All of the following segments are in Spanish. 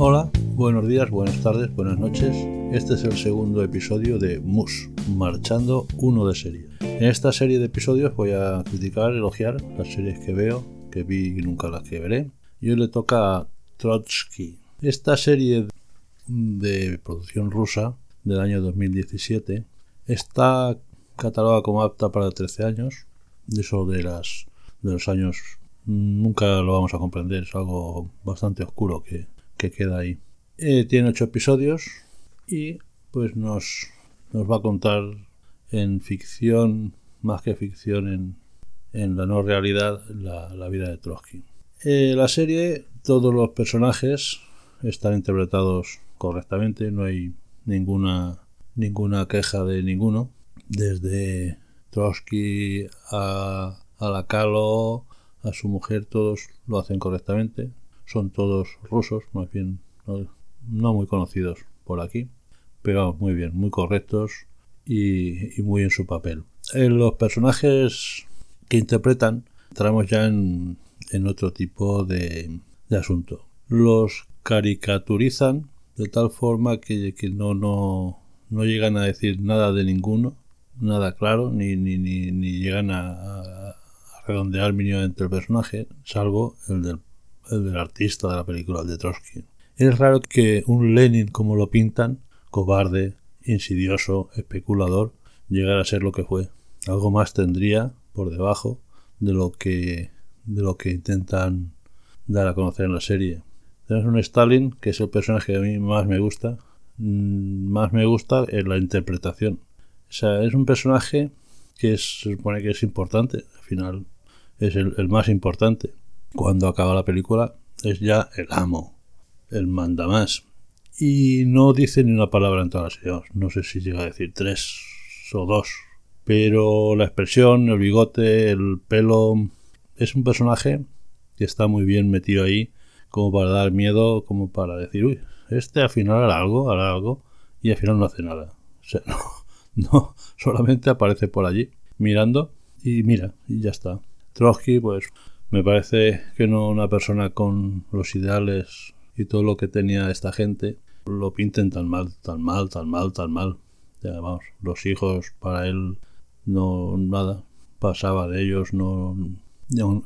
Hola, buenos días, buenas tardes, buenas noches. Este es el segundo episodio de Mus, marchando uno de serie. En esta serie de episodios voy a criticar, elogiar las series que veo, que vi y nunca las que veré. Y hoy le toca a Trotsky. Esta serie de producción rusa del año 2017 está catalogada como apta para 13 años. Eso de, las, de los años nunca lo vamos a comprender, es algo bastante oscuro que, queda ahí. Eh, tiene 8 episodios y pues nos, nos va a contar en ficción, más que ficción, en, en la no realidad, la, la vida de Trotsky. Eh, la serie, todos los personajes están interpretados correctamente, no hay ninguna, ninguna queja de ninguno, desde Trotsky a, a la Calo, a su mujer, todos lo hacen correctamente, son todos rusos, más bien no, muy conocidos por aquí, pero muy bien, muy correctos y, muy en su papel. En los personajes que interpretan, entramos ya en, otro tipo de, asunto. Los caricaturizan de tal forma que, no, no, no, llegan a decir nada de ninguno, nada claro, ni, ni, ni, llegan a, redondear mínimamente el personaje, salvo el del, el del artista de la película, el de Trotsky. Es raro que un Lenin como lo pintan, cobarde, insidioso, especulador, llegara a ser lo que fue. Algo más tendría por debajo de lo que de lo que intentan dar a conocer en la serie. Tenemos un Stalin, que es el personaje que a mí más me gusta. Mm, más me gusta en la interpretación. O sea, es un personaje que se supone que es importante. Al final es el, más importante. Cuando acaba la película es ya el amo, el manda más. Y no dice ni una palabra en toda la serie. No sé si llega a decir tres o dos. Pero la expresión, el bigote, el pelo... Es un personaje que está muy bien metido ahí como para dar miedo, como para decir, uy, este al final hará algo, hará algo, y al final no hace nada. O sea, no, no, solamente aparece por allí, mirando, y mira, y ya está. Trotsky, pues, me parece que no una persona con los ideales y todo lo que tenía esta gente, lo pinten tan mal, tan mal, tan mal, tan mal. Vamos, los hijos para él no nada, pasaba de ellos, no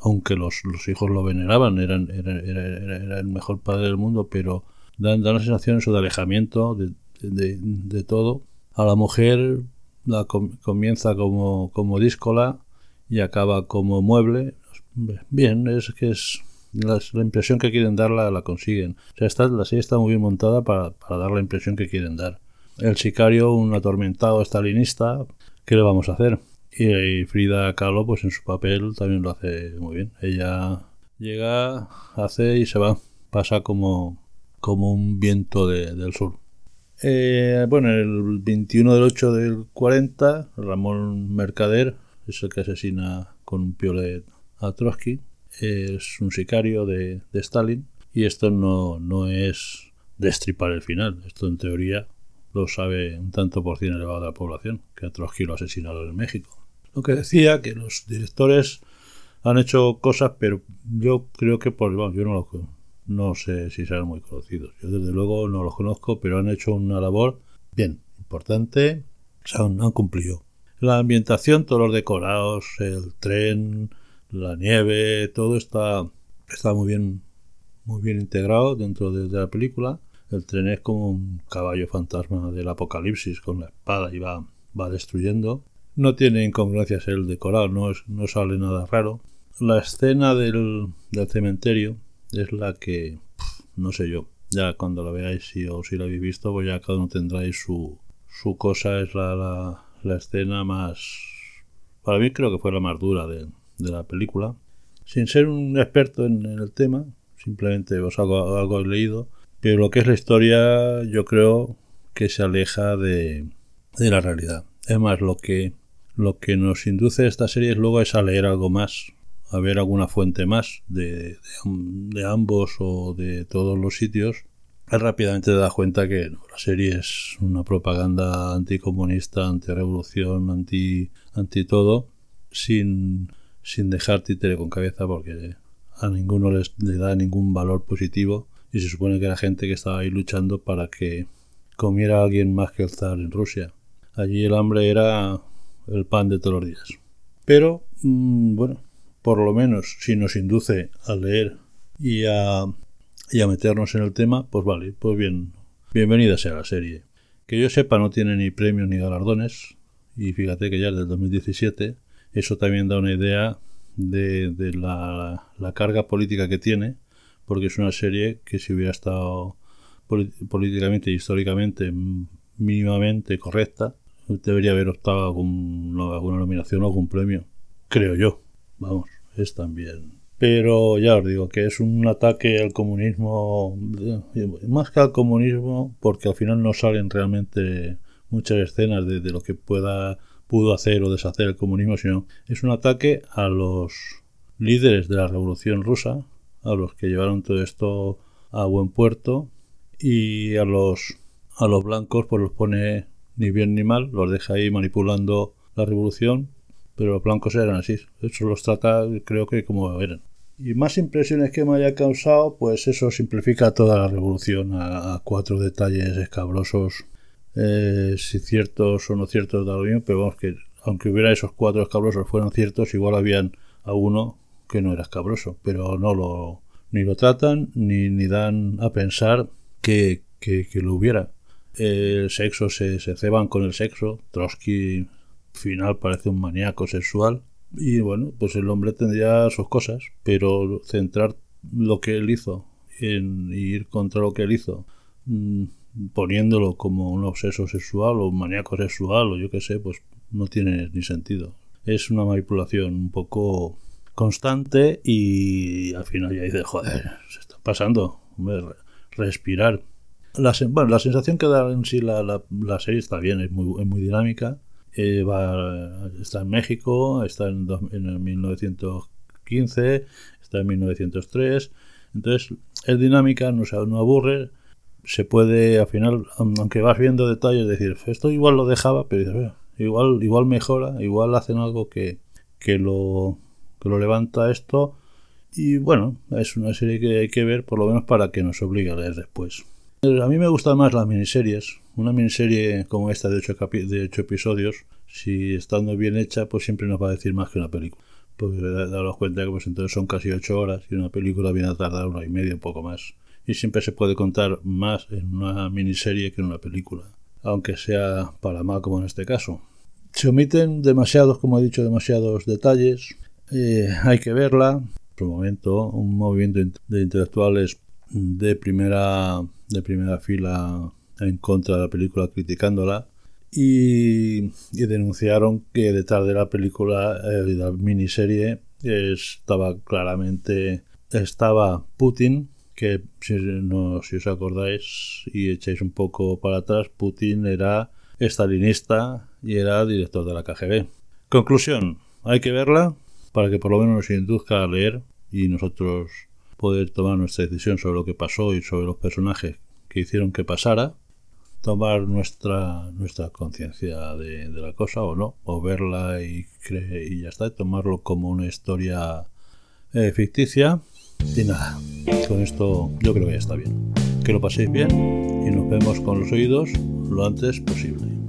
aunque los, hijos lo veneraban, eran, era, era, el mejor padre del mundo, pero dan, dan una sensación eso de alejamiento de, de, todo. A la mujer la comienza como, como díscola y acaba como mueble. Bien, es que es la, impresión que quieren dar la, consiguen. O sea, está, la serie está muy bien montada para, para dar la impresión que quieren dar. El sicario, un atormentado stalinista, ¿qué le vamos a hacer? Y Frida Kahlo, pues en su papel también lo hace muy bien. Ella llega, hace y se va. Pasa como, como un viento del sur. Eh, bueno, el 21 del 8 del 40, Ramón Mercader es el que asesina con un piolet a Trotsky. Es un sicario de, Stalin. Y esto no, no es destripar el final. Esto en teoría lo sabe un tanto por cien elevado de la población, que a Trotsky lo asesinaron en México. Lo que decía que los directores han hecho cosas, pero yo creo que por yo no no sé si serán muy conocidos. Yo desde luego no los conozco, pero han hecho una labor bien importante, o han, cumplido. La ambientación, todos los decorados, el tren, la nieve, todo está, está muy bien muy bien integrado dentro de, la película. El tren es como un caballo fantasma del apocalipsis con la espada y va, va destruyendo. No tiene incongruencias el decorado, no, es, no sale nada raro. La escena del, del cementerio es la que, no sé yo, ya cuando la veáis si, o si la habéis visto, pues ya cada uno tendráis su, su cosa, es la, la, escena más... Para mí creo que fue la más dura de, de la película. Sin ser un experto en, el tema, simplemente os hago algo leído, pero lo que es la historia yo creo que se aleja de, de la realidad. Es más, lo que lo que nos induce esta serie luego es a leer algo más, a ver alguna fuente más de, de, ambos o de todos los sitios. rápidamente te cuenta que la serie es una propaganda anticomunista, anti-revolución, anti, anti todo, sin, sin dejar títere con cabeza porque a ninguno les, le da ningún valor positivo y se supone que era gente que estaba ahí luchando para que comiera alguien más que el zar en Rusia. Allí el hambre era el pan de todos los días. Pero, mm, bueno, por lo menos si nos induce a leer y a, y a meternos en el tema, pues vale, pues bien, bienvenida sea la serie. Que yo sepa no tiene ni premios ni galardones, y fíjate que ya es del 2017, eso también da una idea de, la, la, carga política que tiene, porque es una serie que si hubiera estado políticamente e históricamente mínimamente correcta, debería haber optado a alguna nominación o algún premio. Creo yo. Vamos, es también. Pero ya os digo que es un ataque al comunismo, más que al comunismo, porque al final no salen realmente muchas escenas de, lo que pueda pudo hacer o deshacer el comunismo, sino es un ataque a los líderes de la revolución rusa, a los que llevaron todo esto a buen puerto y a los a los blancos pues los pone ni bien ni mal, los deja ahí manipulando la revolución, pero los blancos eran así, eso los trata creo que como eran. Y más impresiones que me haya causado, pues eso simplifica toda la revolución a, cuatro detalles escabrosos, eh, si ciertos o no ciertos lo mismo, pero vamos que aunque hubiera esos cuatro escabrosos fueran ciertos, igual habían a uno que no era escabroso, pero no lo ni lo tratan ni, ni dan a pensar que, que lo hubiera el sexo se, se ceban con el sexo. Trotsky final parece un maníaco sexual. Y bueno, pues el hombre tendría sus cosas, pero centrar lo que él hizo en ir contra lo que él hizo, mm, poniéndolo como un obseso sexual o un maníaco sexual o yo qué sé, pues no tiene ni sentido. Es una manipulación un poco constante y al final ya dice, joder, se está pasando, respirar. La, bueno, la sensación que da en sí la, serie está bien, es muy, muy dinámica. Eh, está en México, está en, en 1915, está en 1903. Entonces es dinámica, no, no aburre. Se puede, al final, aunque vas viendo detalles, decir, esto igual lo dejaba, pero igual, igual mejora, igual hacen algo que, que, lo, que lo levanta esto. Y bueno, es una serie que hay que ver por lo menos para que nos obligue a leer después. A mí me gustan más las miniseries. Una miniserie como esta de 8 de ocho episodios, si estando bien hecha, pues siempre nos va a decir más que una película. Porque daros cuenta que pues entonces son casi 8 horas y una película viene a tardar una y media, un poco más. Y siempre se puede contar más en una miniserie que en una película. Aunque sea para mal como en este caso. Se omiten demasiados, como he dicho, demasiados detalles. Eh, hay que verla. Por un momento, un movimiento de intelectuales de primera, de primera fila en contra de la película criticándola y, denunciaron que detrás de la película eh, de la miniserie estaba claramente estaba Putin que si, os acordáis y echáis un poco para atrás Putin era estalinista y era director de la KGB conclusión hay que verla para que por lo menos nos induzca a leer y nosotros poder tomar nuestra decisión sobre lo que pasó y sobre los personajes que hicieron que pasara, tomar nuestra, nuestra conciencia de, la cosa o no, o verla y, y ya está, tomarlo como una historia eh, ficticia. Y nada, con esto yo creo que ya está bien. Que lo paséis bien y nos vemos con los oídos lo antes posible.